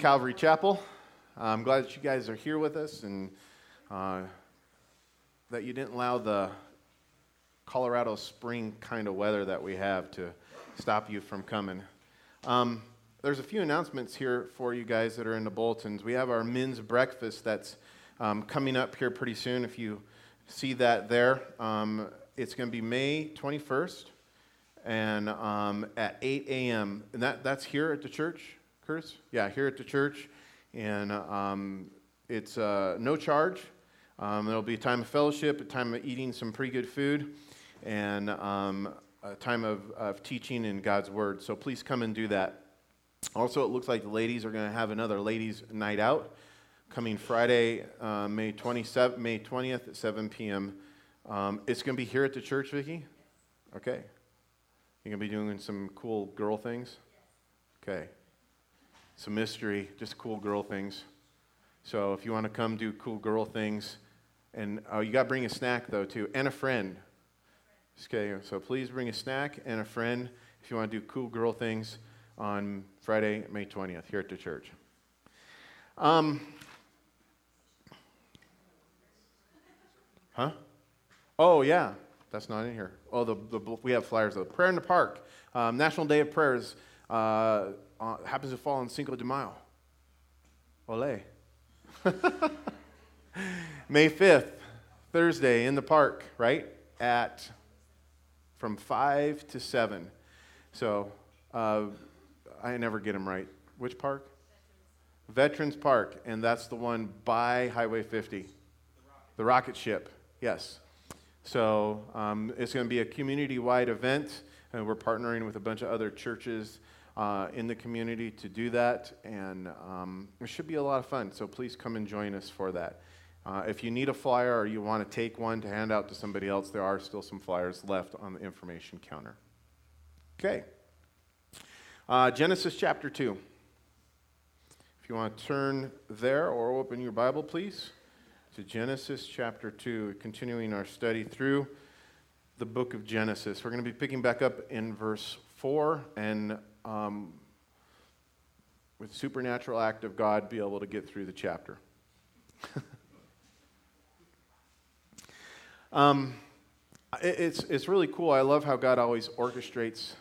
Calvary Chapel. I'm glad that you guys are here with us and uh, that you didn't allow the Colorado spring kind of weather that we have to stop you from coming. Um, there's a few announcements here for you guys that are in the bulletins. We have our men's breakfast that's um, coming up here pretty soon. If you see that there, um, it's going to be May 21st and um, at 8 a.m. And that, that's here at the church. Yeah, here at the church. And um, it's uh, no charge. Um, there'll be a time of fellowship, a time of eating some pretty good food, and um, a time of, of teaching in God's Word. So please come and do that. Also, it looks like the ladies are going to have another ladies' night out coming Friday, uh, May 27th, May 20th at 7 p.m. Um, it's going to be here at the church, Vicki. Okay. You're going to be doing some cool girl things. Okay some mystery, just cool girl things. So if you want to come do cool girl things, and oh, you got to bring a snack though too, and a friend. Okay, so please bring a snack and a friend if you want to do cool girl things on Friday, May 20th, here at the church. Um, huh? Oh, yeah. That's not in here. Oh, the, the, we have flyers though. Prayer in the Park. Um, National Day of Prayers. Uh, uh, happens to fall on Cinco de Mayo. Ole. May 5th, Thursday, in the park, right? At from 5 to 7. So uh, I never get them right. Which park? Veterans. Veterans Park, and that's the one by Highway 50. The rocket, the rocket ship, yes. So um, it's going to be a community wide event, and we're partnering with a bunch of other churches uh, in the community to do that, and um, it should be a lot of fun. So please come and join us for that. Uh, if you need a flyer or you want to take one to hand out to somebody else, there are still some flyers left on the information counter. Okay. Uh, Genesis chapter 2. If you want to turn there or open your Bible, please, to Genesis chapter 2, continuing our study through the book of Genesis. We're going to be picking back up in verse 4 and um, with supernatural act of God, be able to get through the chapter. um, it, it's, it's really cool. I love how God always orchestrates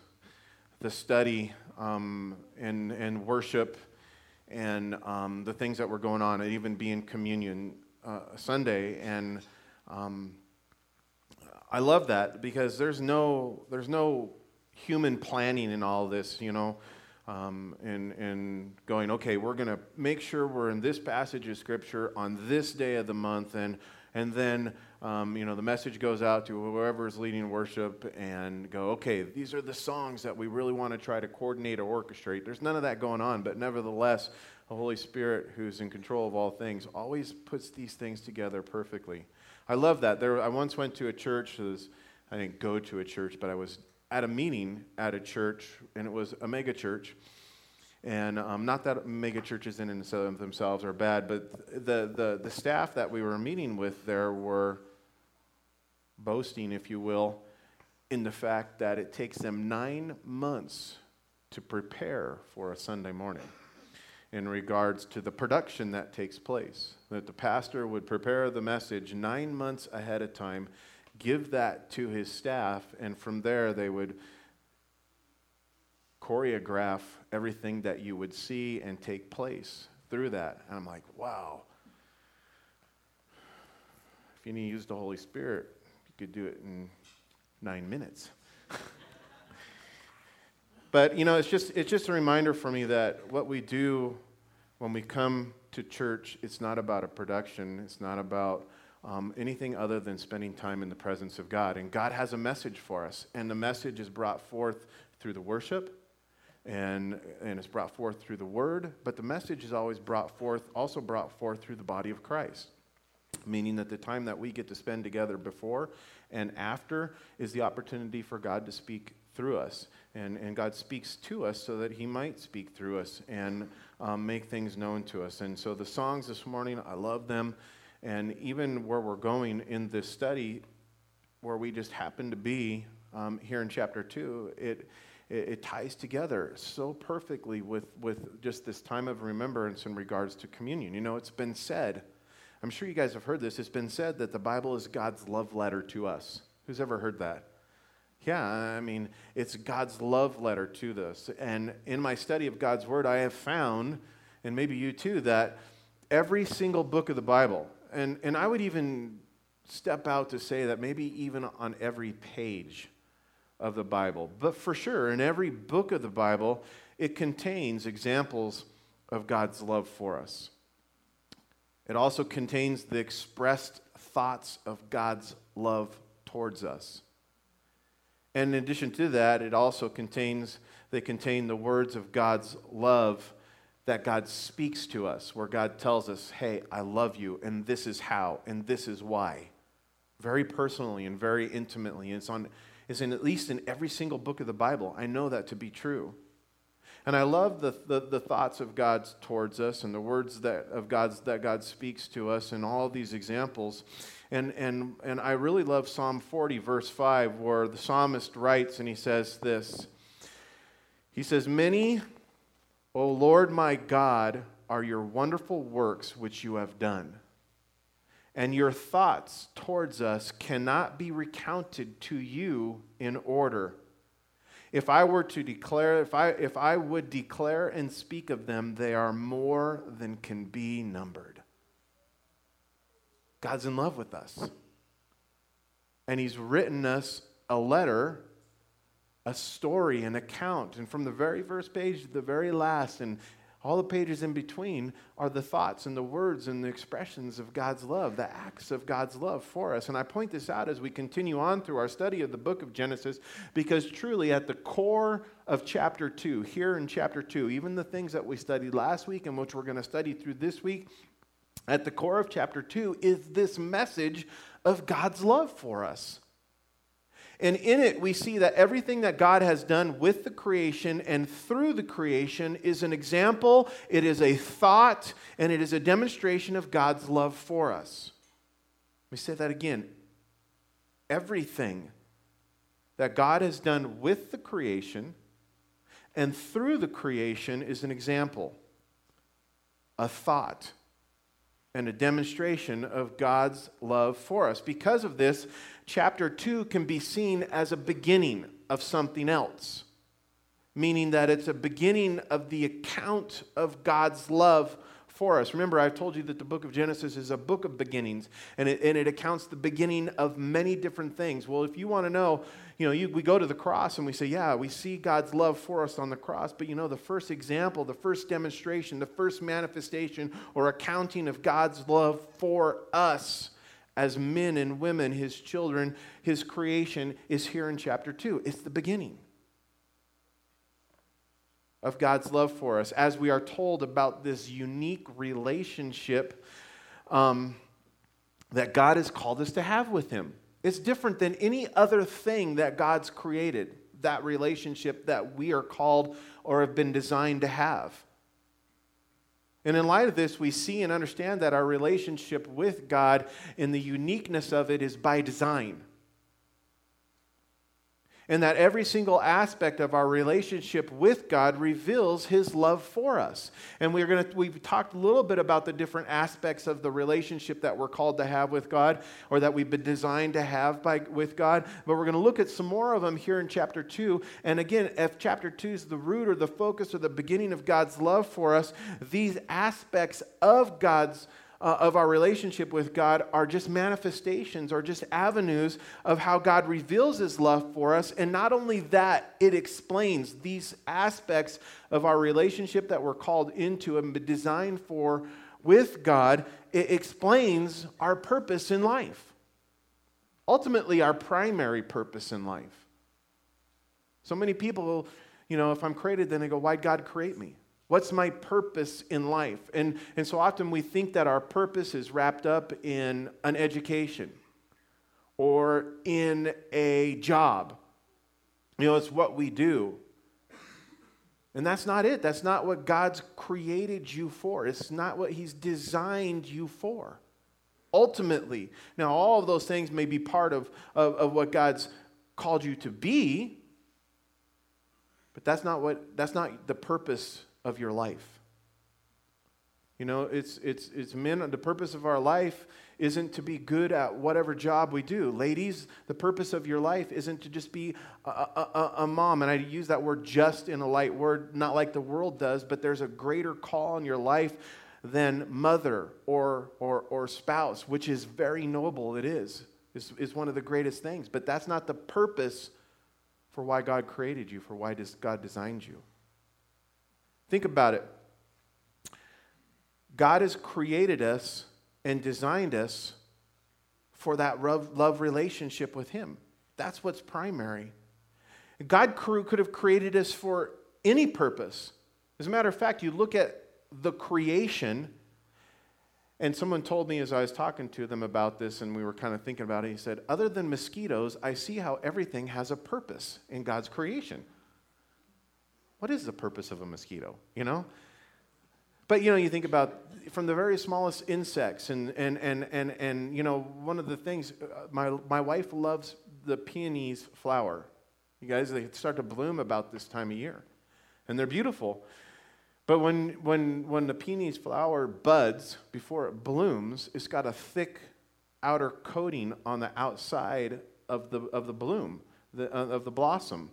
the study um, and, and worship and um, the things that were going on, and even being communion uh, Sunday. And um, I love that because there's no, there's no human planning in all this, you know, um, and, and going, okay, we're going to make sure we're in this passage of Scripture on this day of the month, and, and then, um, you know, the message goes out to whoever is leading worship and go, okay, these are the songs that we really want to try to coordinate or orchestrate. There's none of that going on, but nevertheless, the Holy Spirit, who's in control of all things, always puts these things together perfectly. I love that. There, I once went to a church, was, I didn't go to a church, but I was at a meeting at a church, and it was a mega church. And um, not that mega churches in and themselves are bad, but the, the, the staff that we were meeting with there were boasting, if you will, in the fact that it takes them nine months to prepare for a Sunday morning in regards to the production that takes place. That the pastor would prepare the message nine months ahead of time give that to his staff, and from there they would choreograph everything that you would see and take place through that. And I'm like, wow. If you need to use the Holy Spirit, you could do it in nine minutes. but you know, it's just it's just a reminder for me that what we do when we come to church, it's not about a production. It's not about um, anything other than spending time in the presence of God. And God has a message for us, and the message is brought forth through the worship. And, and it's brought forth through the word, but the message is always brought forth, also brought forth through the body of Christ meaning that the time that we get to spend together before and after is the opportunity for God to speak through us. And, and God speaks to us so that He might speak through us and um, make things known to us. And so the songs this morning, I love them. And even where we're going in this study, where we just happen to be um, here in chapter 2, it, it, it ties together so perfectly with, with just this time of remembrance in regards to communion. You know, it's been said, I'm sure you guys have heard this, it's been said that the Bible is God's love letter to us. Who's ever heard that? Yeah, I mean, it's God's love letter to this. And in my study of God's Word, I have found, and maybe you too, that every single book of the Bible, and, and I would even step out to say that maybe even on every page of the Bible, but for sure, in every book of the Bible, it contains examples of God's love for us. It also contains the expressed thoughts of God's love towards us. And in addition to that, it also contains, they contain the words of God's love that God speaks to us, where God tells us, hey, I love you, and this is how, and this is why. Very personally and very intimately. It's, on, it's in at least in every single book of the Bible. I know that to be true. And I love the, the, the, thoughts of God towards us and the words that, of God's, that God speaks to us and all these examples. And, and, and I really love Psalm 40, verse 5, where the psalmist writes and he says this He says, Many O Lord my God, are your wonderful works which you have done. And your thoughts towards us cannot be recounted to you in order. If I were to declare, if I, if I would declare and speak of them, they are more than can be numbered. God's in love with us. And He's written us a letter a story, an account. And from the very first page to the very last, and all the pages in between are the thoughts and the words and the expressions of God's love, the acts of God's love for us. And I point this out as we continue on through our study of the book of Genesis, because truly at the core of chapter 2, here in chapter 2, even the things that we studied last week and which we're going to study through this week, at the core of chapter 2 is this message of God's love for us. And in it, we see that everything that God has done with the creation and through the creation is an example, it is a thought, and it is a demonstration of God's love for us. Let me say that again. Everything that God has done with the creation and through the creation is an example, a thought, and a demonstration of God's love for us. Because of this, chapter 2 can be seen as a beginning of something else, meaning that it's a beginning of the account of God's love for us. Remember, I've told you that the book of Genesis is a book of beginnings, and it, and it accounts the beginning of many different things. Well, if you want to know, you know, you, we go to the cross and we say, yeah, we see God's love for us on the cross, but you know, the first example, the first demonstration, the first manifestation or accounting of God's love for us as men and women, his children, his creation, is here in chapter 2. It's the beginning of God's love for us as we are told about this unique relationship um, that God has called us to have with him. It's different than any other thing that God's created, that relationship that we are called or have been designed to have. And in light of this, we see and understand that our relationship with God and the uniqueness of it is by design and that every single aspect of our relationship with God reveals his love for us. And we're going to we've talked a little bit about the different aspects of the relationship that we're called to have with God or that we've been designed to have by with God, but we're going to look at some more of them here in chapter 2. And again, if chapter 2 is the root or the focus or the beginning of God's love for us, these aspects of God's uh, of our relationship with God are just manifestations or just avenues of how God reveals his love for us. And not only that, it explains these aspects of our relationship that we're called into and designed for with God. It explains our purpose in life. Ultimately, our primary purpose in life. So many people, you know, if I'm created, then they go, Why'd God create me? What's my purpose in life? And, and so often we think that our purpose is wrapped up in an education or in a job. You know, it's what we do. And that's not it. That's not what God's created you for. It's not what He's designed you for. Ultimately, now all of those things may be part of, of, of what God's called you to be, But that's not what that's not the purpose of your life. You know, it's it's it's men the purpose of our life isn't to be good at whatever job we do. Ladies, the purpose of your life isn't to just be a, a, a, mom. And I use that word just in a light word, not like the world does, but there's a greater call in your life than mother or, or, or spouse, which is very noble. It is. Is, is one of the greatest things. But that's not the purpose for why God created you, for why God designed you. Think about it. God has created us and designed us for that love, relationship with Him. That's what's primary. God could have created us for any purpose. As a matter of fact, you look at the creation, and someone told me as I was talking to them about this, and we were kind of thinking about it, he said, Other than mosquitoes, I see how everything has a purpose in God's creation. What is the purpose of a mosquito? You know? But you know, you think about from the very smallest insects, and and and and and you know, one of the things uh, my my wife loves the peonies flower. You guys, they start to bloom about this time of year, and they're beautiful. But when when when the peonies flower buds before it blooms, it's got a thick outer coating on the outside of the of the bloom, the, uh, of the blossom.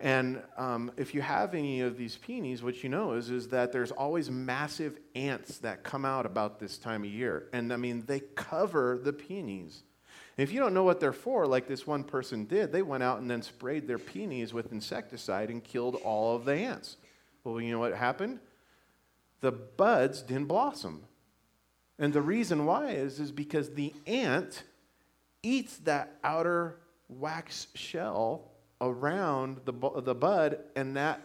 And um, if you have any of these peonies, what you know is, is that there's always massive ants that come out about this time of year. And I mean, they cover the peonies. And if you don't know what they're for, like this one person did, they went out and then sprayed their peonies with insecticide and killed all of the ants. Well, you know what happened? The buds didn't blossom. And the reason why is, is because the ant eats that outer wax shell around the, the bud, and that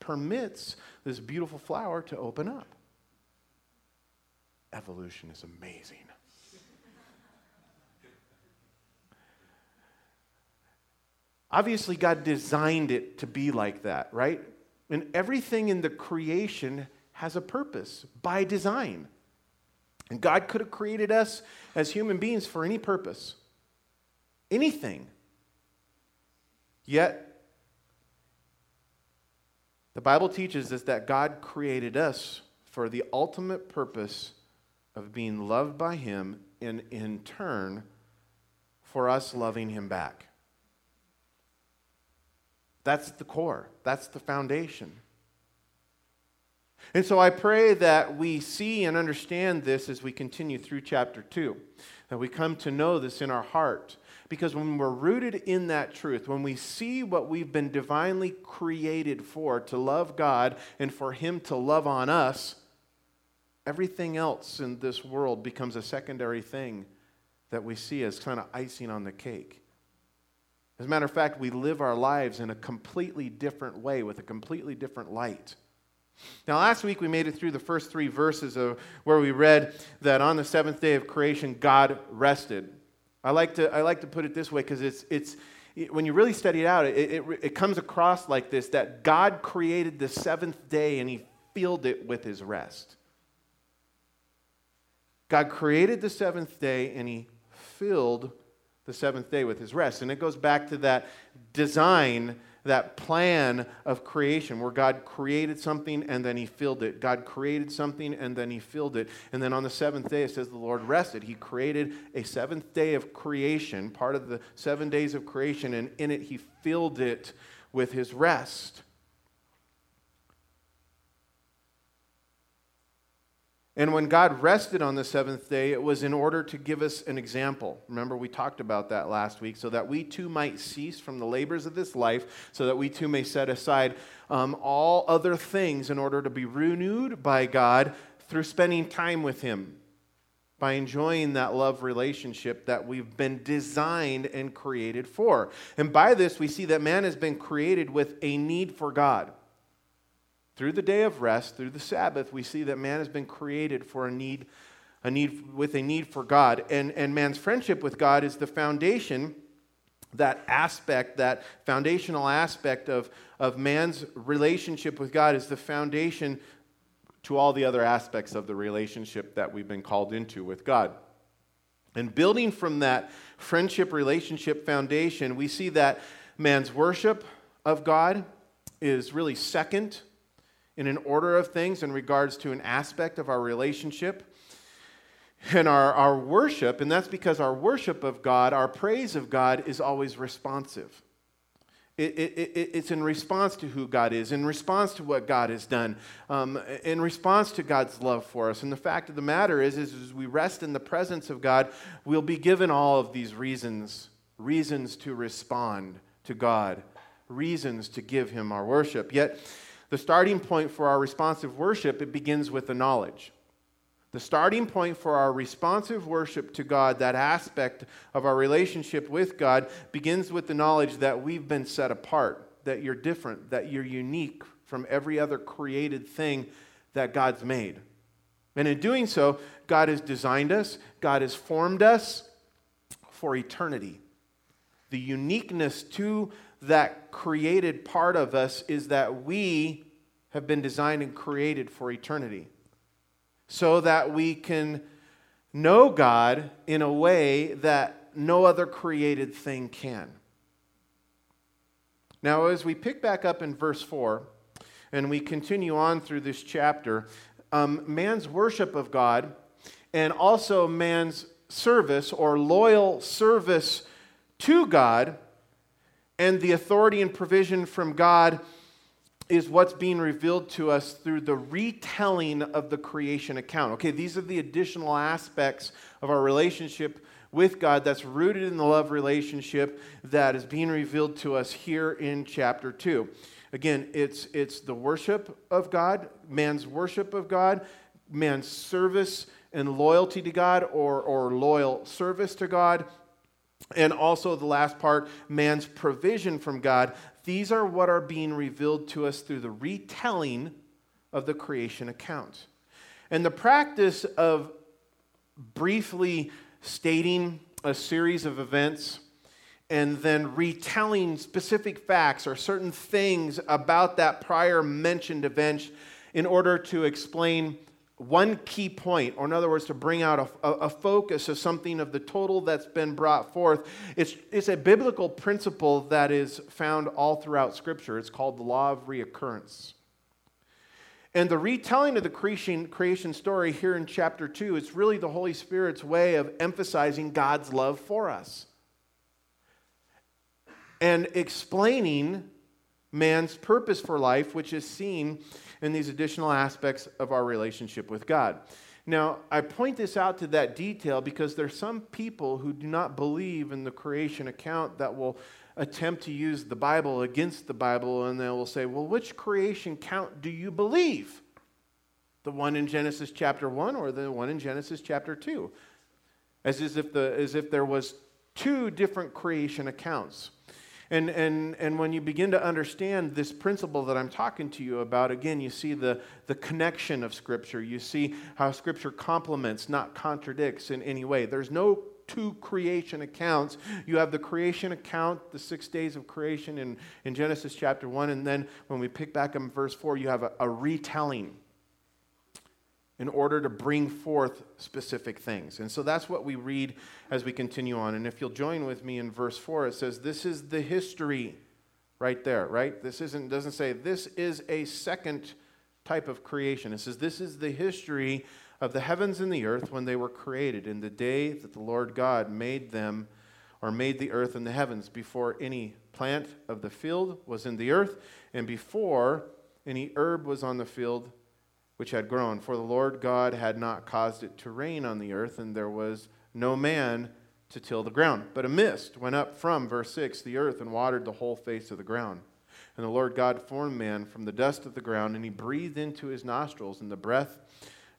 permits this beautiful flower to open up. Evolution is amazing. Obviously, God designed it to be like that, right? And everything in the creation has a purpose by design. And God could have created us as human beings for any purpose, anything. Yet, the Bible teaches us that God created us for the ultimate purpose of being loved by Him and in turn for us loving Him back. That's the core, that's the foundation. And so I pray that we see and understand this as we continue through chapter 2, that we come to know this in our heart, because when we're rooted in that truth, when we see what we've been divinely created for, to love God and for Him to love on us, everything else in this world becomes a secondary thing that we see as kind of icing on the cake. As a matter of fact, we live our lives in a completely different way with a completely different light. Now, last week we made it through the first three verses of where we read that on the seventh day of creation, God rested. I like to, I like to put it this way because it's, it's, when you really study it out, it, it, it comes across like this that God created the seventh day and he filled it with his rest. God created the seventh day and he filled the seventh day with his rest. And it goes back to that design that plan of creation where God created something and then he filled it. God created something and then he filled it. And then on the seventh day, it says the Lord rested. He created a seventh day of creation, part of the seven days of creation, and in it, he filled it with his rest. And when God rested on the seventh day, it was in order to give us an example. Remember, we talked about that last week, so that we too might cease from the labors of this life, so that we too may set aside um, all other things in order to be renewed by God through spending time with Him, by enjoying that love relationship that we've been designed and created for. And by this, we see that man has been created with a need for God. Through the day of rest, through the Sabbath, we see that man has been created for a need, a need with a need for God. And, and man's friendship with God is the foundation, that aspect, that foundational aspect of, of man's relationship with God is the foundation to all the other aspects of the relationship that we've been called into with God. And building from that friendship relationship foundation, we see that man's worship of God is really second in an order of things in regards to an aspect of our relationship and our, our worship, and that's because our worship of God, our praise of God, is always responsive. It, it, it, it's in response to who God is, in response to what God has done, um, in response to God's love for us. And the fact of the matter is, is, as we rest in the presence of God, we'll be given all of these reasons, reasons to respond to God, reasons to give Him our worship. Yet, the starting point for our responsive worship, it begins with the knowledge. The starting point for our responsive worship to God, that aspect of our relationship with God, begins with the knowledge that we've been set apart, that you're different, that you're unique from every other created thing that God's made. And in doing so, God has designed us, God has formed us for eternity. The uniqueness to that created part of us is that we have been designed and created for eternity so that we can know God in a way that no other created thing can. Now, as we pick back up in verse 4 and we continue on through this chapter, um, man's worship of God and also man's service or loyal service to God and the authority and provision from God is what's being revealed to us through the retelling of the creation account. Okay, these are the additional aspects of our relationship with God that's rooted in the love relationship that is being revealed to us here in chapter 2. Again, it's, it's the worship of God, man's worship of God, man's service and loyalty to God, or, or loyal service to God, and also the last part, man's provision from God these are what are being revealed to us through the retelling of the creation account. And the practice of briefly stating a series of events and then retelling specific facts or certain things about that prior mentioned event in order to explain one key point, or in other words, to bring out a, a, focus of something of the total that's been brought forth. It's, it's a biblical principle that is found all throughout Scripture. It's called the law of reoccurrence. And the retelling of the creation, creation story here in chapter 2 is really the Holy Spirit's way of emphasizing God's love for us and explaining man's purpose for life, which is seen in these additional aspects of our relationship with God. Now, I point this out to that detail because there are some people who do not believe in the creation account that will attempt to use the Bible against the Bible, and they will say, Well, which creation count do you believe? The one in Genesis chapter 1 or the one in Genesis chapter 2? As if, the, as if there was two different creation accounts. And, and, and when you begin to understand this principle that I'm talking to you about, again, you see the, the connection of Scripture. You see how Scripture complements, not contradicts in any way. There's no two creation accounts. You have the creation account, the six days of creation in, in Genesis chapter 1, and then when we pick back up in verse 4, you have a, a retelling in order to bring forth specific things. And so that's what we read as we continue on. And if you'll join with me in verse 4, it says, This is the history right there, right? This isn't, doesn't say this is a second type of creation. It says, This is the history of the heavens and the earth when they were created, in the day that the Lord God made them or made the earth and the heavens, before any plant of the field was in the earth, and before any herb was on the field which had grown. For the Lord God had not caused it to rain on the earth, and there was no man to till the ground. But a mist went up from, verse 6, the earth and watered the whole face of the ground. And the Lord God formed man from the dust of the ground, and he breathed into his nostrils, and the breath,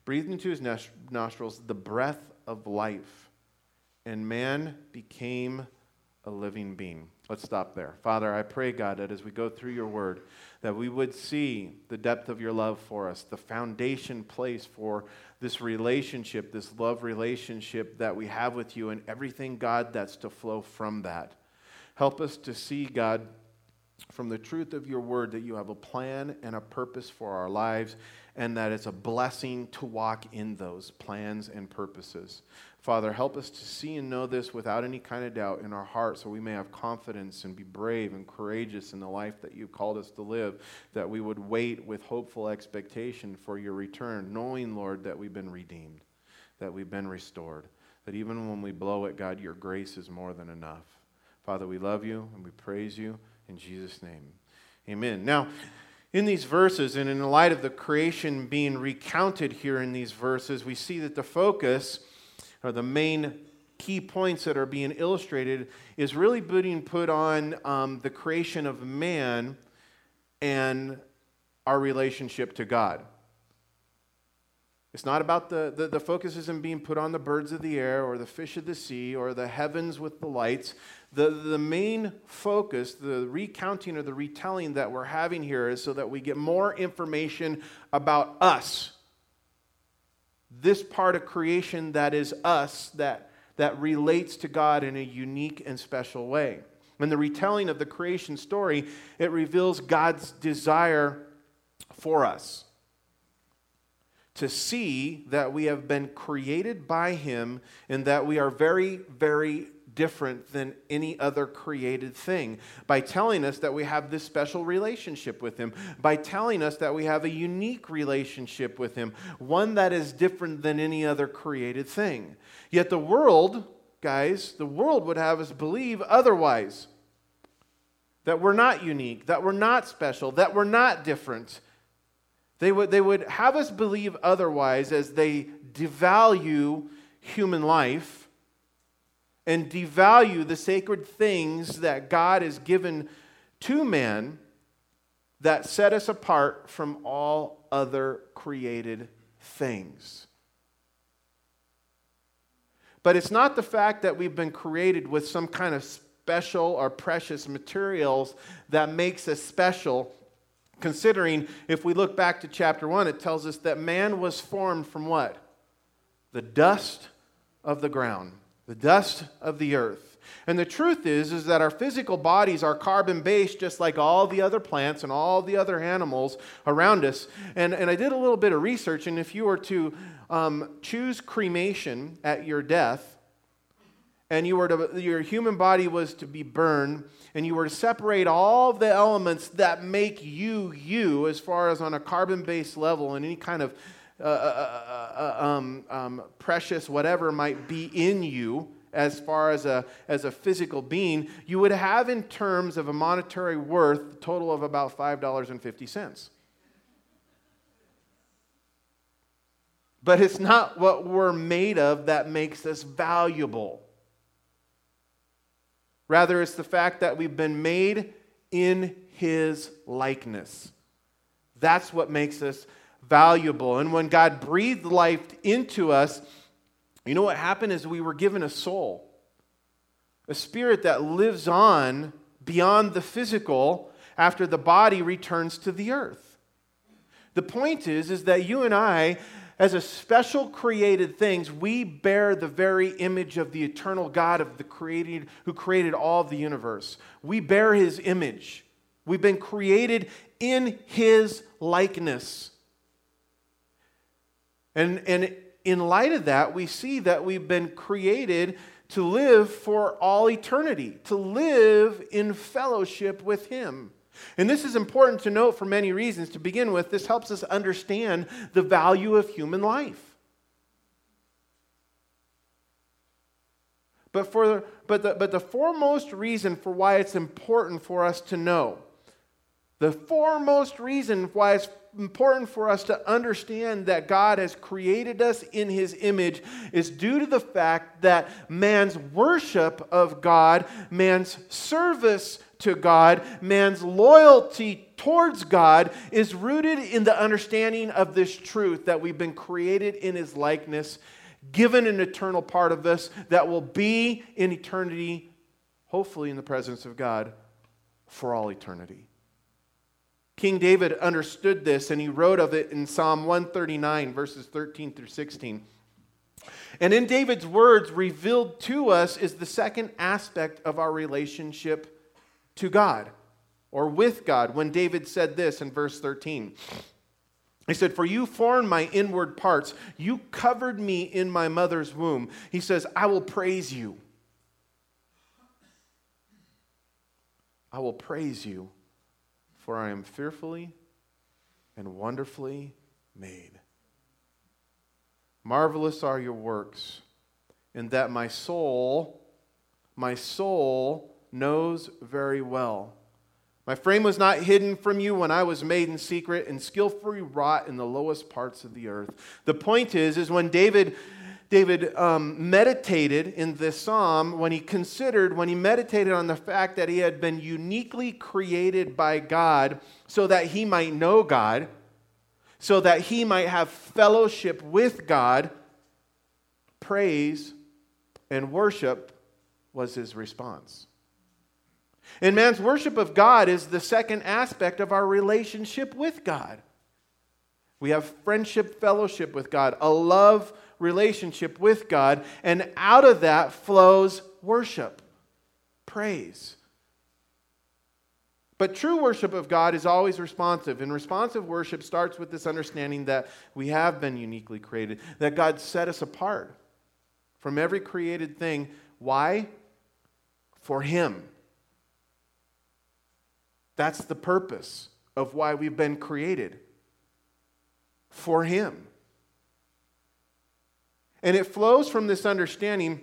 breathed into his nostrils the breath of life. And man became a living being. Let's stop there. Father, I pray, God, that as we go through your word, that we would see the depth of your love for us, the foundation place for this relationship, this love relationship that we have with you, and everything, God, that's to flow from that. Help us to see, God, from the truth of your word, that you have a plan and a purpose for our lives, and that it's a blessing to walk in those plans and purposes. Father, help us to see and know this without any kind of doubt in our hearts so we may have confidence and be brave and courageous in the life that you've called us to live, that we would wait with hopeful expectation for your return, knowing, Lord, that we've been redeemed, that we've been restored, that even when we blow it, God, your grace is more than enough. Father, we love you and we praise you in Jesus' name. Amen. Now, in these verses, and in the light of the creation being recounted here in these verses, we see that the focus or the main key points that are being illustrated is really being put on um, the creation of man and our relationship to God. It's not about the, the, the, focus isn't being put on the birds of the air or the fish of the sea or the heavens with the lights. The, the main focus, the recounting or the retelling that we're having here is so that we get more information about us this part of creation that is us, that, that relates to God in a unique and special way. In the retelling of the creation story, it reveals God's desire for us to see that we have been created by Him and that we are very, very different than any other created thing by telling us that we have this special relationship with Him, by telling us that we have a unique relationship with Him, one that is different than any other created thing. Yet the world, guys, the world would have us believe otherwise. That we're not unique, that we're not special, that we're not different. They would, they would have us believe otherwise as they devalue human life and devalue the sacred things that God has given to man that set us apart from all other created things. But it's not the fact that we've been created with some kind of special or precious materials that makes us special. Considering if we look back to chapter 1, it tells us that man was formed from what? The dust of the ground the dust of the earth. And the truth is is that our physical bodies are carbon based just like all the other plants and all the other animals around us. And, and I did a little bit of research, and if you were to um, choose cremation at your death, and you were to, your human body was to be burned, and you were to separate all the elements that make you you, as far as on a carbon based level, and any kind of uh uh, uh, uh, um, um, precious whatever might be in you as far as a, as a physical being, you would have in terms of a monetary worth a total of about $5.50. But it's not what we're made of that makes us valuable. Rather, it's the fact that we've been made in His likeness. That's what makes us valuable. And when God breathed life into us, you know what happened is we were given a soul, a spirit that lives on beyond the physical after the body returns to the earth. The point is is that you and I as a special created things, we bear the very image of the eternal God of the created who created all of the universe. We bear his image. We've been created in his likeness. And, and in light of that, we see that we've been created to live for all eternity, to live in fellowship with Him. And this is important to note for many reasons. To begin with, this helps us understand the value of human life. But, for, but, the, but the foremost reason for why it's important for us to know, the foremost reason why it's important for us to understand that God has created us in his image is due to the fact that man's worship of God, man's service to God, man's loyalty towards God is rooted in the understanding of this truth that we've been created in his likeness, given an eternal part of us that will be in eternity, hopefully in the presence of God for all eternity. King David understood this and he wrote of it in Psalm 139, verses 13 through 16. And in David's words, revealed to us is the second aspect of our relationship to God or with God when David said this in verse 13 He said, For you formed my inward parts. You covered me in my mother's womb. He says, I will praise you. I will praise you, for I am fearfully and wonderfully made. Marvelous are your works, and that my soul, my soul knows very well. My frame was not hidden from you when I was made in secret and skillfully wrought in the lowest parts of the earth. The point is, is when David, David um, meditated in this psalm, when he considered, when he meditated on the fact that he had been uniquely created by God so that he might know God, so that he might have fellowship with God, praise and worship was his response. And man's worship of God is the second aspect of our relationship with God. We have friendship, fellowship with God, a love relationship with God, and out of that flows worship, praise. But true worship of God is always responsive, and responsive worship starts with this understanding that we have been uniquely created, that God set us apart from every created thing. Why? For Him. That's the purpose of why we've been created for Him. And it flows from this understanding,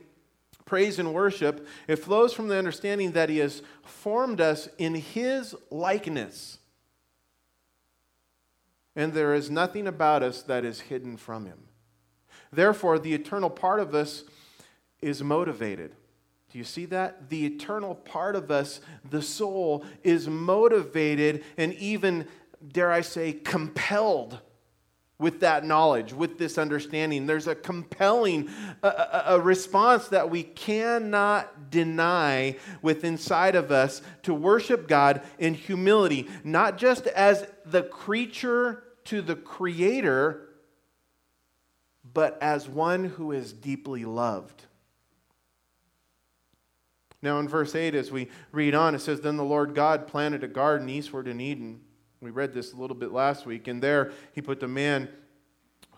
praise and worship, it flows from the understanding that He has formed us in His likeness. And there is nothing about us that is hidden from Him. Therefore, the eternal part of us is motivated do you see that? The eternal part of us, the soul, is motivated and even, dare I say, compelled with that knowledge, with this understanding. There's a compelling a, a, response that we cannot deny with inside of us to worship God in humility, not just as the creature to the creator, but as one who is deeply loved. Now, in verse 8, as we read on, it says, Then the Lord God planted a garden eastward in Eden. We read this a little bit last week, and there he put the man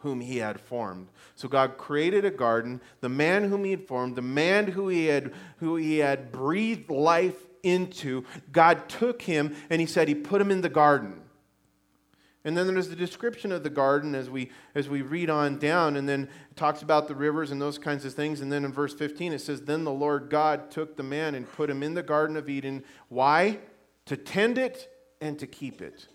whom he had formed. So God created a garden, the man whom he had formed, the man who he had, who he had breathed life into. God took him and he said he put him in the garden. And then there's the description of the garden as we, as we read on down, and then it talks about the rivers and those kinds of things. And then in verse 15, it says, Then the Lord God took the man and put him in the Garden of Eden. Why? To tend it and to keep it.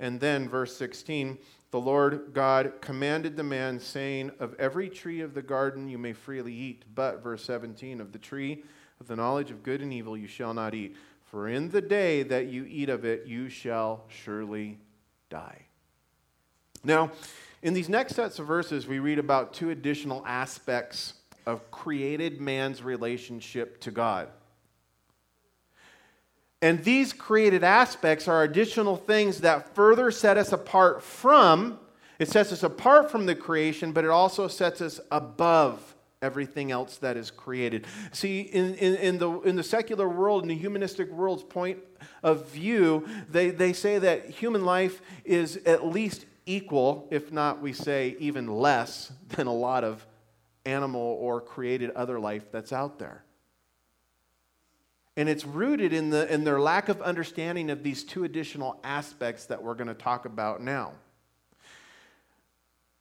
And then, verse 16, the Lord God commanded the man, saying, Of every tree of the garden you may freely eat, but, verse 17, of the tree of the knowledge of good and evil you shall not eat. For in the day that you eat of it, you shall surely die. Now, in these next sets of verses, we read about two additional aspects of created man's relationship to God. And these created aspects are additional things that further set us apart from, it sets us apart from the creation, but it also sets us above everything else that is created. See, in, in, in, the, in the secular world, in the humanistic world's point of view, they, they say that human life is at least equal, if not, we say, even less than a lot of animal or created other life that's out there. And it's rooted in, the, in their lack of understanding of these two additional aspects that we're going to talk about now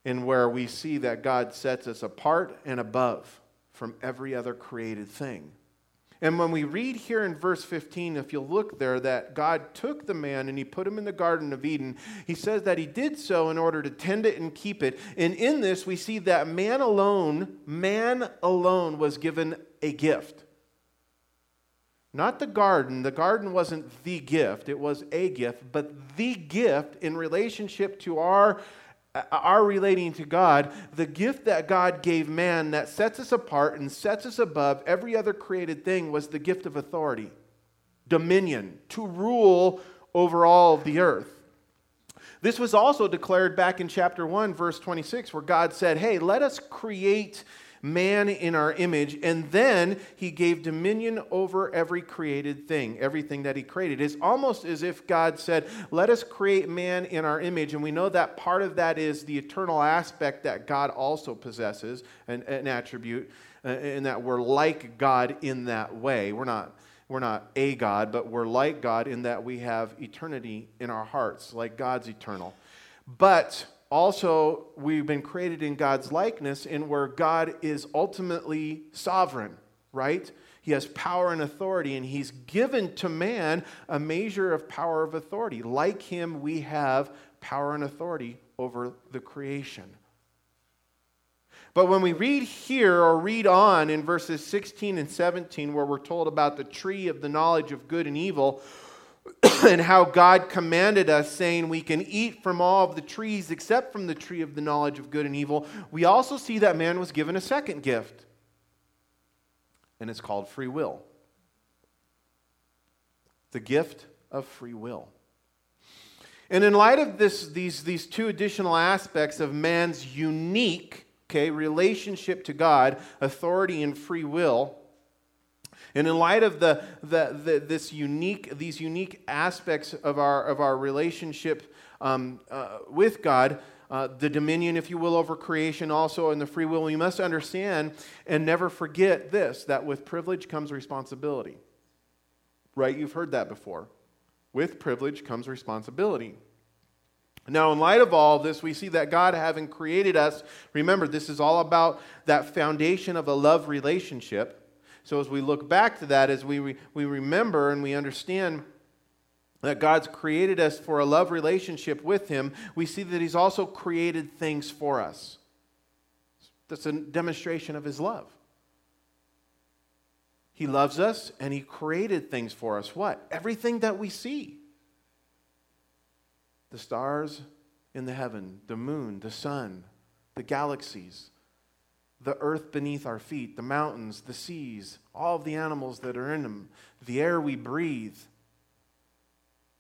in where we see that God sets us apart and above from every other created thing. And when we read here in verse 15, if you look there, that God took the man and he put him in the Garden of Eden, he says that he did so in order to tend it and keep it. And in this, we see that man alone, man alone was given a gift. Not the garden. The garden wasn't the gift, it was a gift, but the gift in relationship to our uh, our relating to God, the gift that God gave man that sets us apart and sets us above every other created thing was the gift of authority, dominion, to rule over all of the earth. This was also declared back in chapter 1, verse 26, where God said, Hey, let us create man in our image, and then he gave dominion over every created thing, everything that he created. It's almost as if God said, Let us create man in our image. And we know that part of that is the eternal aspect that God also possesses, an, an attribute, uh, and that we're like God in that way. We're not. We're not a God, but we're like God in that we have eternity in our hearts, like God's eternal. But also we've been created in God's likeness in where God is ultimately sovereign, right? He has power and authority, and He's given to man a measure of power of authority. Like Him, we have power and authority over the creation. But when we read here or read on in verses 16 and 17, where we're told about the tree of the knowledge of good and evil, and how God commanded us, saying we can eat from all of the trees except from the tree of the knowledge of good and evil, we also see that man was given a second gift, and it's called free will. The gift of free will. And in light of this, these, these two additional aspects of man's unique okay, relationship to God, authority and free will, and in light of the, the, the, this unique, these unique aspects of our, of our relationship um, uh, with God, uh, the dominion, if you will, over creation, also, and the free will, we must understand and never forget this that with privilege comes responsibility. Right? You've heard that before. With privilege comes responsibility. Now, in light of all of this, we see that God, having created us, remember, this is all about that foundation of a love relationship. So, as we look back to that, as we, re- we remember and we understand that God's created us for a love relationship with Him, we see that He's also created things for us. That's a demonstration of His love. He loves us and He created things for us. What? Everything that we see the stars in the heaven, the moon, the sun, the galaxies, the earth beneath our feet, the mountains, the seas, all of the animals that are in them, the air we breathe.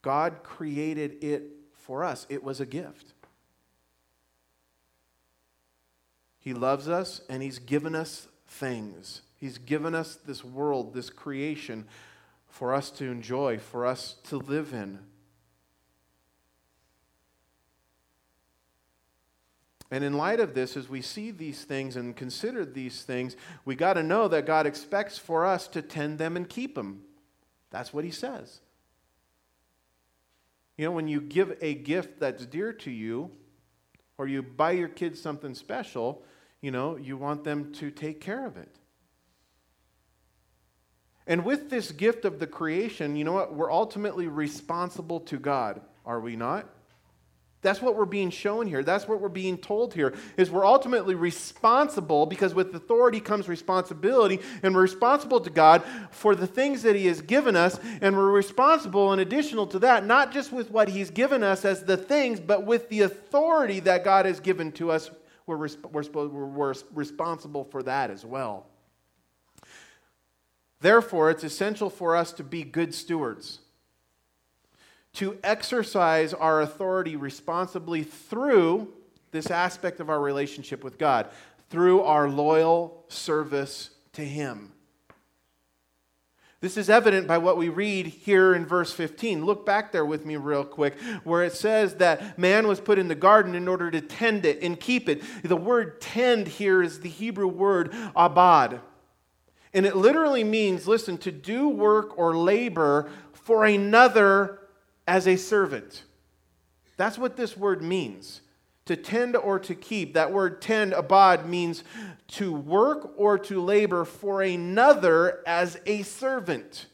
God created it for us, it was a gift. He loves us and He's given us things. He's given us this world, this creation for us to enjoy, for us to live in. And in light of this, as we see these things and consider these things, we got to know that God expects for us to tend them and keep them. That's what he says. You know, when you give a gift that's dear to you, or you buy your kids something special, you know, you want them to take care of it. And with this gift of the creation, you know what? We're ultimately responsible to God, are we not? That's what we're being shown here. That's what we're being told here is we're ultimately responsible because with authority comes responsibility and we're responsible to God for the things that he has given us and we're responsible in additional to that not just with what he's given us as the things but with the authority that God has given to us we're, we're, we're responsible for that as well. Therefore, it's essential for us to be good stewards to exercise our authority responsibly through this aspect of our relationship with God, through our loyal service to Him. This is evident by what we read here in verse 15. Look back there with me, real quick, where it says that man was put in the garden in order to tend it and keep it. The word tend here is the Hebrew word abad. And it literally means, listen, to do work or labor for another as a servant. That's what this word means. To tend or to keep. That word tend, abad, means to work or to labor for another as a servant.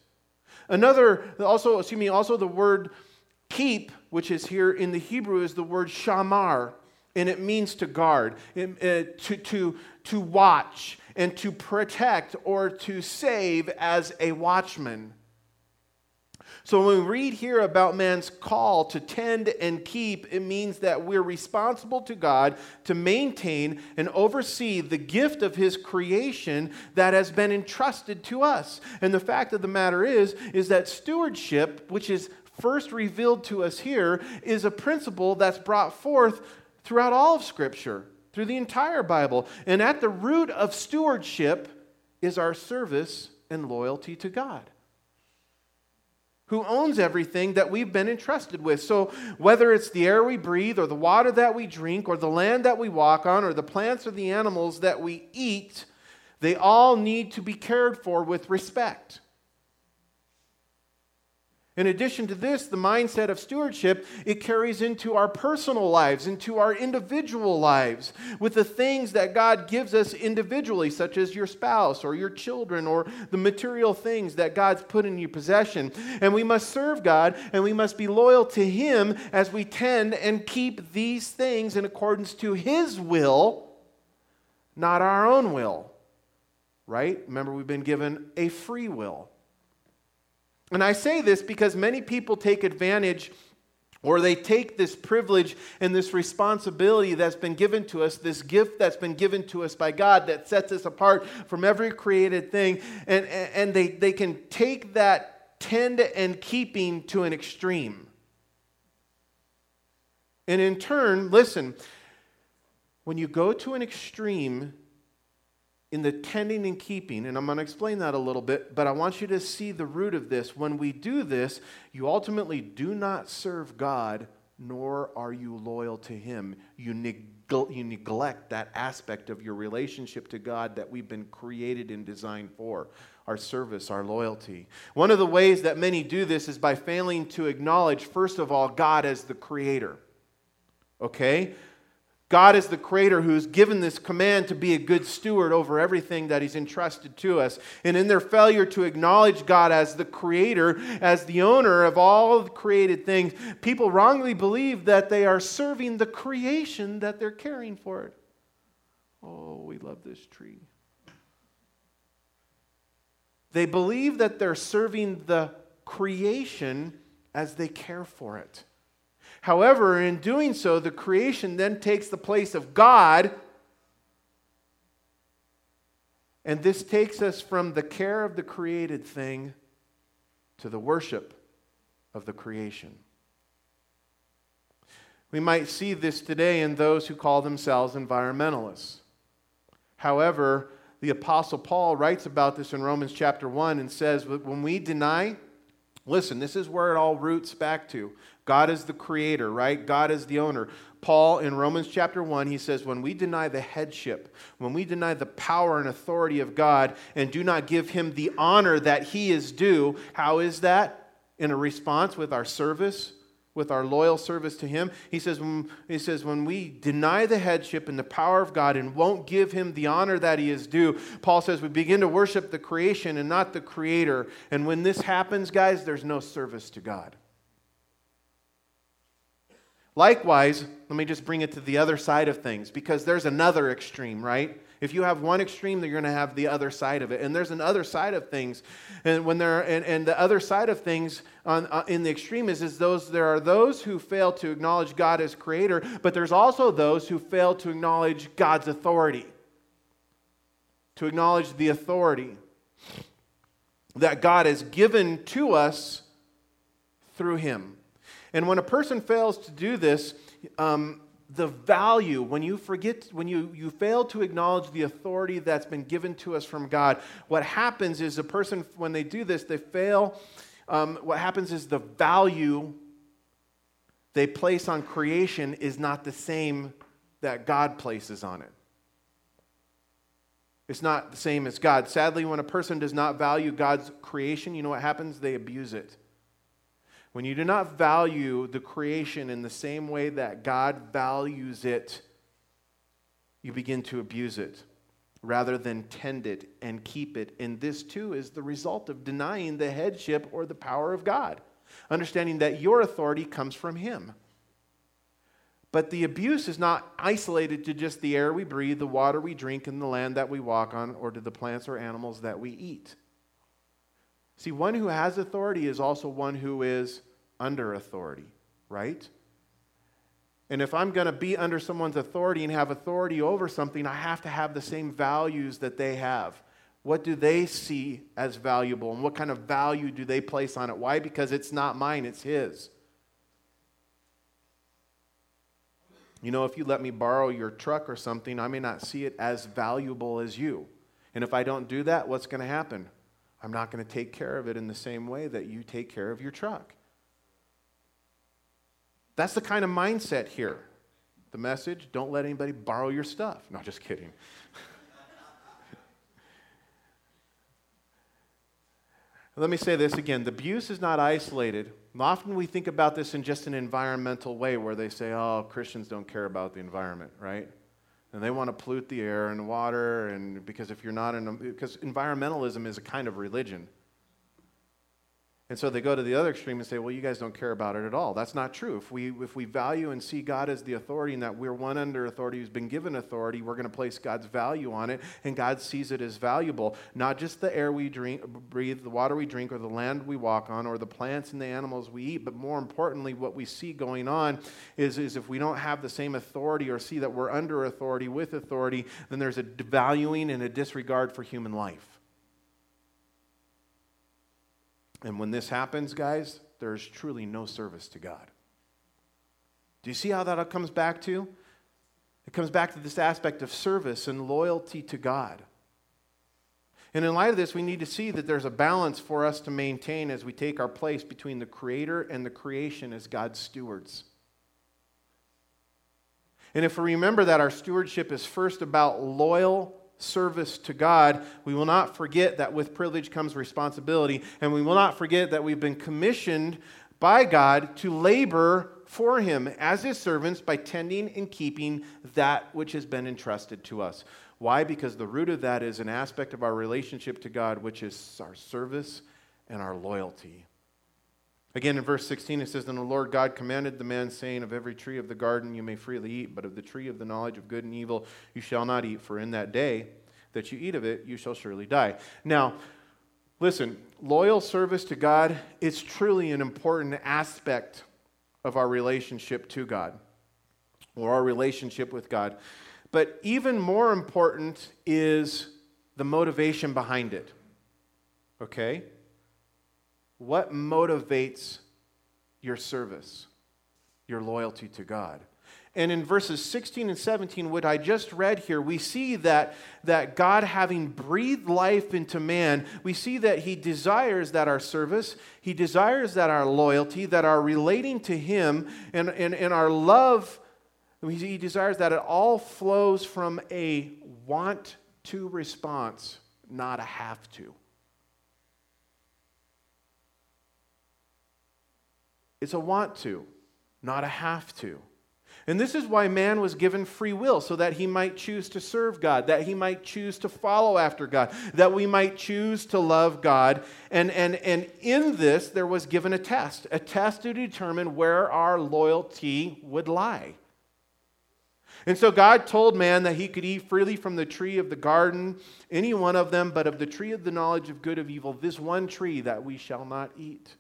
Another, also, excuse me, also the word keep, which is here in the Hebrew, is the word shamar, and it means to guard, uh, to, to, to watch, and to protect or to save as a watchman. So when we read here about man's call to tend and keep, it means that we're responsible to God to maintain and oversee the gift of his creation that has been entrusted to us. And the fact of the matter is is that stewardship, which is first revealed to us here, is a principle that's brought forth throughout all of scripture. through the entire Bible. And at the root of stewardship is our service and loyalty to God who owns everything that we've been entrusted with. So, whether it's the air we breathe, or the water that we drink, or the land that we walk on, or the plants or the animals that we eat, they all need to be cared for with respect. In addition to this, the mindset of stewardship, it carries into our personal lives, into our individual lives, with the things that God gives us individually, such as your spouse or your children or the material things that God's put in your possession. And we must serve God and we must be loyal to Him as we tend and keep these things in accordance to His will, not our own will. Right? Remember, we've been given a free will. And I say this because many people take advantage or they take this privilege and this responsibility that's been given to us, this gift that's been given to us by God that sets us apart from every created thing, and, and they, they can take that tend and keeping to an extreme. And in turn, listen, when you go to an extreme, in the tending and keeping, and I'm going to explain that a little bit, but I want you to see the root of this. When we do this, you ultimately do not serve God, nor are you loyal to Him. You, neg- you neglect that aspect of your relationship to God that we've been created and designed for our service, our loyalty. One of the ways that many do this is by failing to acknowledge, first of all, God as the creator. Okay? God is the creator who's given this command to be a good steward over everything that he's entrusted to us. And in their failure to acknowledge God as the creator, as the owner of all created things, people wrongly believe that they are serving the creation that they're caring for it. Oh, we love this tree. They believe that they're serving the creation as they care for it. However, in doing so, the creation then takes the place of God. And this takes us from the care of the created thing to the worship of the creation. We might see this today in those who call themselves environmentalists. However, the Apostle Paul writes about this in Romans chapter 1 and says, When we deny, listen, this is where it all roots back to. God is the creator, right? God is the owner. Paul in Romans chapter 1, he says, When we deny the headship, when we deny the power and authority of God and do not give him the honor that he is due, how is that? In a response with our service, with our loyal service to him. He says, when, he says, when we deny the headship and the power of God and won't give him the honor that he is due, Paul says we begin to worship the creation and not the creator. And when this happens, guys, there's no service to God. Likewise, let me just bring it to the other side of things because there's another extreme, right? If you have one extreme, then you're going to have the other side of it. And there's another side of things. And when there and, and the other side of things on, uh, in the extreme is, is those there are those who fail to acknowledge God as creator, but there's also those who fail to acknowledge God's authority. To acknowledge the authority that God has given to us through him. And when a person fails to do this, um, the value, when you forget, when you, you fail to acknowledge the authority that's been given to us from God, what happens is a person, when they do this, they fail. Um, what happens is the value they place on creation is not the same that God places on it. It's not the same as God. Sadly, when a person does not value God's creation, you know what happens? They abuse it. When you do not value the creation in the same way that God values it, you begin to abuse it rather than tend it and keep it. And this too is the result of denying the headship or the power of God, understanding that your authority comes from Him. But the abuse is not isolated to just the air we breathe, the water we drink, and the land that we walk on, or to the plants or animals that we eat. See, one who has authority is also one who is under authority, right? And if I'm going to be under someone's authority and have authority over something, I have to have the same values that they have. What do they see as valuable and what kind of value do they place on it? Why? Because it's not mine, it's his. You know, if you let me borrow your truck or something, I may not see it as valuable as you. And if I don't do that, what's going to happen? I'm not going to take care of it in the same way that you take care of your truck. That's the kind of mindset here. The message don't let anybody borrow your stuff. No, just kidding. let me say this again the abuse is not isolated. Often we think about this in just an environmental way where they say, oh, Christians don't care about the environment, right? And they want to pollute the air and water, and because if you're not in, because environmentalism is a kind of religion. And so they go to the other extreme and say, well, you guys don't care about it at all. That's not true. If we, if we value and see God as the authority and that we're one under authority who's been given authority, we're going to place God's value on it, and God sees it as valuable. Not just the air we drink, breathe, the water we drink, or the land we walk on, or the plants and the animals we eat, but more importantly, what we see going on is, is if we don't have the same authority or see that we're under authority with authority, then there's a valuing and a disregard for human life. And when this happens, guys, there's truly no service to God. Do you see how that comes back to? It comes back to this aspect of service and loyalty to God. And in light of this, we need to see that there's a balance for us to maintain as we take our place between the Creator and the creation as God's stewards. And if we remember that our stewardship is first about loyal service to God, we will not forget that with privilege comes responsibility, and we will not forget that we've been commissioned by God to labor for Him as His servants by tending and keeping that which has been entrusted to us. Why? Because the root of that is an aspect of our relationship to God, which is our service and our loyalty. Again, in verse 16, it says, Then the Lord God commanded the man, saying, Of every tree of the garden you may freely eat, but of the tree of the knowledge of good and evil you shall not eat, for in that day that you eat of it, you shall surely die. Now, listen, loyal service to God is truly an important aspect of our relationship to God or our relationship with God. But even more important is the motivation behind it. Okay? What motivates your service, your loyalty to God? And in verses 16 and 17, what I just read here, we see that, that God, having breathed life into man, we see that He desires that our service, He desires that our loyalty, that our relating to Him, and, and, and our love, He desires that it all flows from a want to response, not a have to. It's a want to, not a have to. And this is why man was given free will, so that he might choose to serve God, that he might choose to follow after God, that we might choose to love God. And, and, and in this, there was given a test, a test to determine where our loyalty would lie. And so God told man that he could eat freely from the tree of the garden, any one of them, but of the tree of the knowledge of good of evil, this one tree that we shall not eat.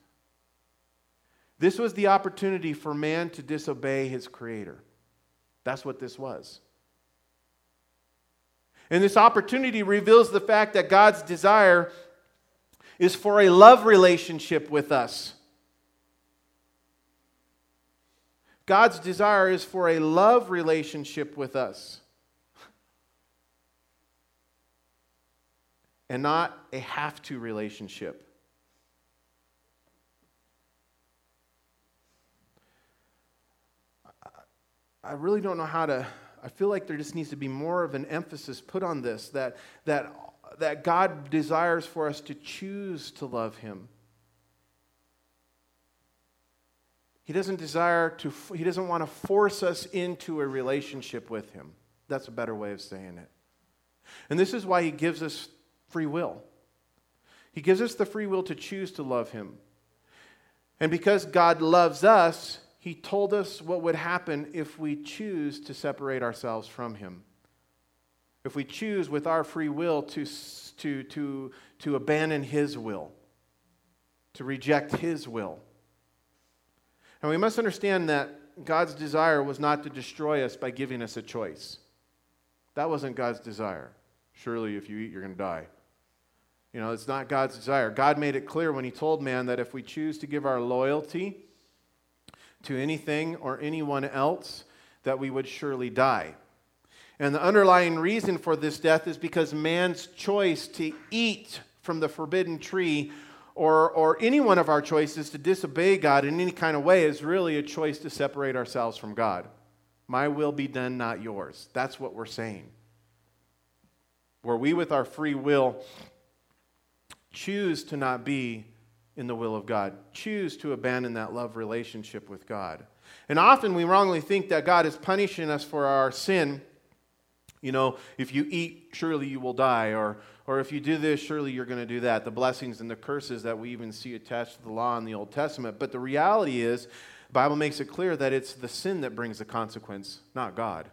This was the opportunity for man to disobey his creator. That's what this was. And this opportunity reveals the fact that God's desire is for a love relationship with us. God's desire is for a love relationship with us. And not a have to relationship. I really don't know how to. I feel like there just needs to be more of an emphasis put on this that, that, that God desires for us to choose to love Him. He doesn't desire to, he doesn't want to force us into a relationship with Him. That's a better way of saying it. And this is why He gives us free will. He gives us the free will to choose to love Him. And because God loves us, he told us what would happen if we choose to separate ourselves from Him. If we choose with our free will to, to, to, to abandon His will, to reject His will. And we must understand that God's desire was not to destroy us by giving us a choice. That wasn't God's desire. Surely, if you eat, you're going to die. You know, it's not God's desire. God made it clear when He told man that if we choose to give our loyalty to anything or anyone else, that we would surely die. And the underlying reason for this death is because man's choice to eat from the forbidden tree or, or any one of our choices to disobey God in any kind of way is really a choice to separate ourselves from God. My will be done, not yours. That's what we're saying. Where we, with our free will, choose to not be in the will of God, choose to abandon that love relationship with God. And often we wrongly think that God is punishing us for our sin. You know, if you eat, surely you will die, or, or if you do this, surely you're going to do that. The blessings and the curses that we even see attached to the law in the Old Testament. But the reality is, Bible makes it clear that it's the sin that brings the consequence, not God.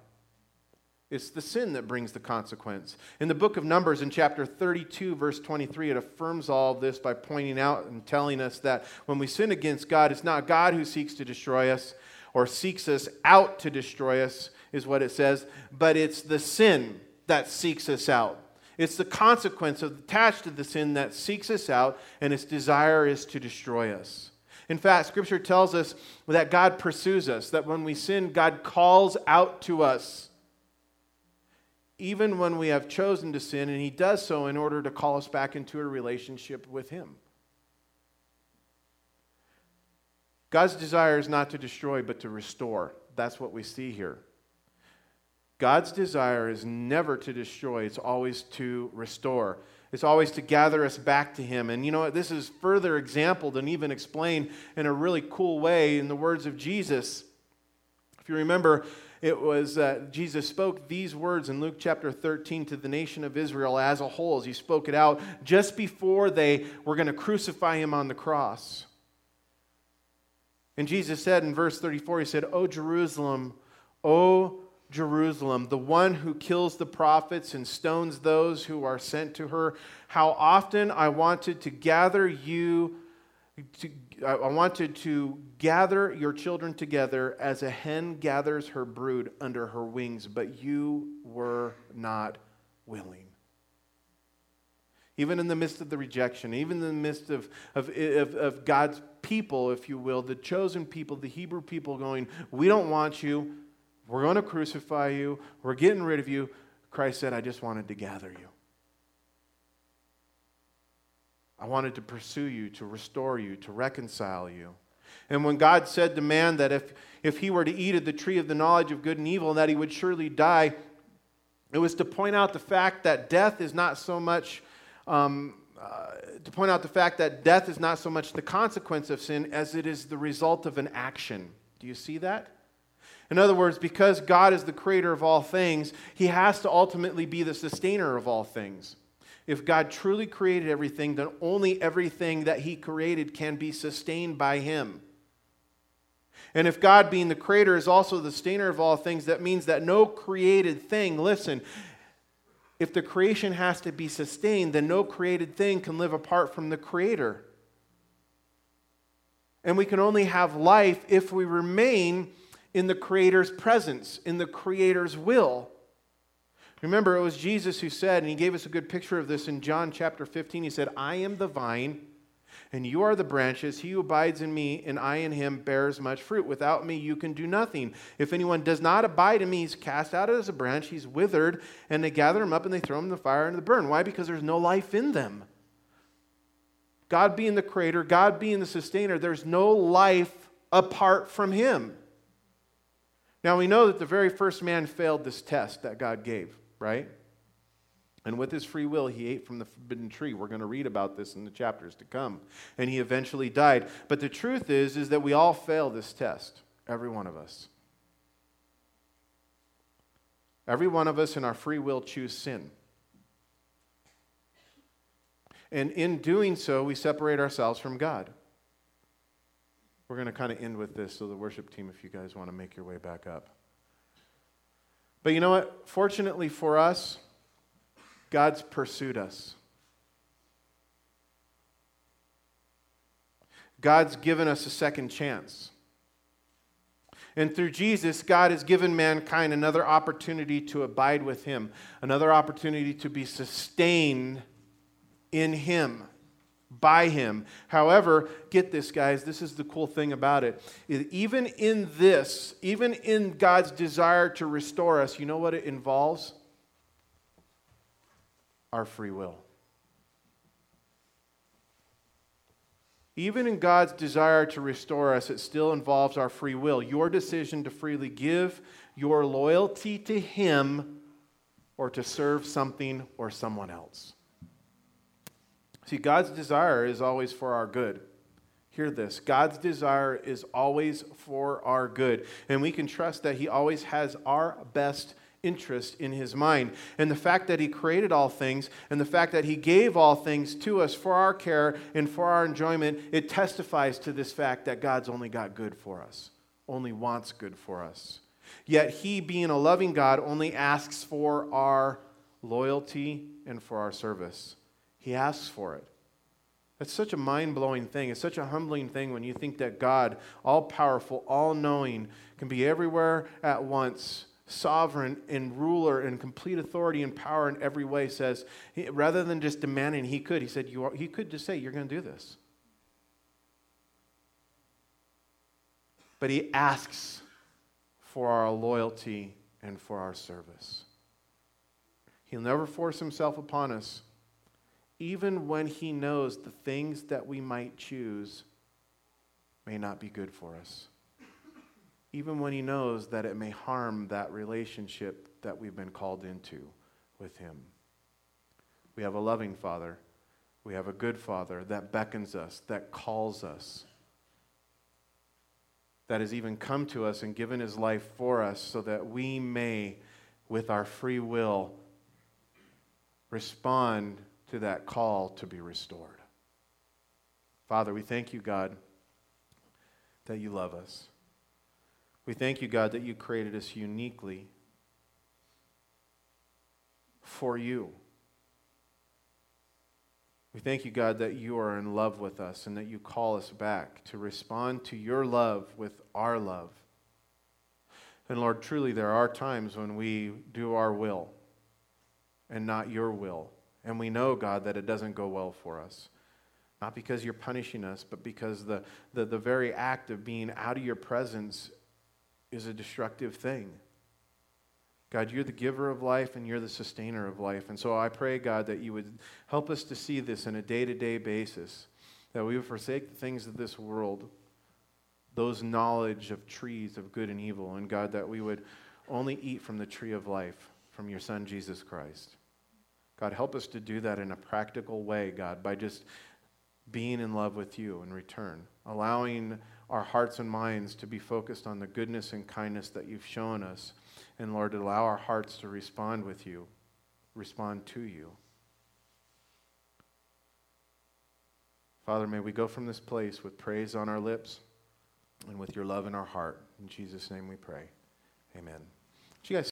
It's the sin that brings the consequence. In the book of Numbers, in chapter 32, verse 23, it affirms all of this by pointing out and telling us that when we sin against God, it's not God who seeks to destroy us or seeks us out to destroy us, is what it says, but it's the sin that seeks us out. It's the consequence of, attached to the sin that seeks us out, and its desire is to destroy us. In fact, Scripture tells us that God pursues us, that when we sin, God calls out to us even when we have chosen to sin, and He does so in order to call us back into a relationship with Him. God's desire is not to destroy, but to restore. That's what we see here. God's desire is never to destroy, it's always to restore. It's always to gather us back to Him. And you know what? This is further exampled and even explained in a really cool way in the words of Jesus. If you remember, it was uh, Jesus spoke these words in Luke chapter 13 to the nation of Israel as a whole, as he spoke it out just before they were going to crucify him on the cross. And Jesus said in verse 34, He said, O Jerusalem, O Jerusalem, the one who kills the prophets and stones those who are sent to her, how often I wanted to gather you to, I wanted to gather your children together as a hen gathers her brood under her wings, but you were not willing. Even in the midst of the rejection, even in the midst of, of, of, of God's people, if you will, the chosen people, the Hebrew people going, We don't want you. We're going to crucify you. We're getting rid of you. Christ said, I just wanted to gather you. I wanted to pursue you, to restore you, to reconcile you. And when God said to man that if, if he were to eat of the tree of the knowledge of good and evil, that he would surely die, it was to point out the fact that death is not so much, um, uh, to point out the fact that death is not so much the consequence of sin as it is the result of an action. Do you see that? In other words, because God is the creator of all things, he has to ultimately be the sustainer of all things. If God truly created everything, then only everything that He created can be sustained by Him. And if God, being the creator, is also the sustainer of all things, that means that no created thing, listen, if the creation has to be sustained, then no created thing can live apart from the creator. And we can only have life if we remain in the creator's presence, in the creator's will. Remember, it was Jesus who said, and he gave us a good picture of this in John chapter 15. He said, I am the vine, and you are the branches. He who abides in me, and I in him, bears much fruit. Without me, you can do nothing. If anyone does not abide in me, he's cast out as a branch, he's withered, and they gather him up and they throw him in the fire and the burn. Why? Because there's no life in them. God being the creator, God being the sustainer, there's no life apart from him. Now, we know that the very first man failed this test that God gave right? And with his free will, he ate from the forbidden tree. We're going to read about this in the chapters to come. And he eventually died. But the truth is, is that we all fail this test, every one of us. Every one of us in our free will choose sin. And in doing so, we separate ourselves from God. We're going to kind of end with this, so the worship team, if you guys want to make your way back up. But you know what? Fortunately for us, God's pursued us. God's given us a second chance. And through Jesus, God has given mankind another opportunity to abide with Him, another opportunity to be sustained in Him by him. However, get this, guys, this is the cool thing about it. Even in this, even in God's desire to restore us, you know what it involves? Our free will. Even in God's desire to restore us, it still involves our free will. Your decision to freely give your loyalty to Him or to serve something or someone else. See, God's desire is always for our good. Hear this God's desire is always for our good. And we can trust that He always has our best interest in His mind. And the fact that He created all things and the fact that He gave all things to us for our care and for our enjoyment, it testifies to this fact that God's only got good for us, only wants good for us. Yet He, being a loving God, only asks for our loyalty and for our service. He asks for it. That's such a mind blowing thing. It's such a humbling thing when you think that God, all powerful, all knowing, can be everywhere at once, sovereign and ruler and complete authority and power in every way, says, rather than just demanding, he could. He said, you are, He could just say, You're going to do this. But He asks for our loyalty and for our service. He'll never force Himself upon us even when He knows the things that we might choose may not be good for us. Even when He knows that it may harm that relationship that we've been called into with Him. We have a loving Father. We have a good Father that beckons us, that calls us, that has even come to us and given His life for us so that we may, with our free will, respond to that call to be restored. Father, we thank you, God, that you love us. We thank you, God, that you created us uniquely for you. We thank you, God, that you are in love with us and that you call us back to respond to your love with our love. And Lord, truly, there are times when we do our will and not your will. And we know, God, that it doesn't go well for us. Not because you're punishing us, but because the, the, the very act of being out of your presence is a destructive thing. God, you're the giver of life and you're the sustainer of life. And so I pray, God, that you would help us to see this on a day to day basis, that we would forsake the things of this world, those knowledge of trees of good and evil, and God, that we would only eat from the tree of life, from your Son, Jesus Christ. God, help us to do that in a practical way, God, by just being in love with you in return, allowing our hearts and minds to be focused on the goodness and kindness that you've shown us. And Lord, allow our hearts to respond with you, respond to you. Father, may we go from this place with praise on our lips and with your love in our heart. In Jesus' name we pray. Amen. you guys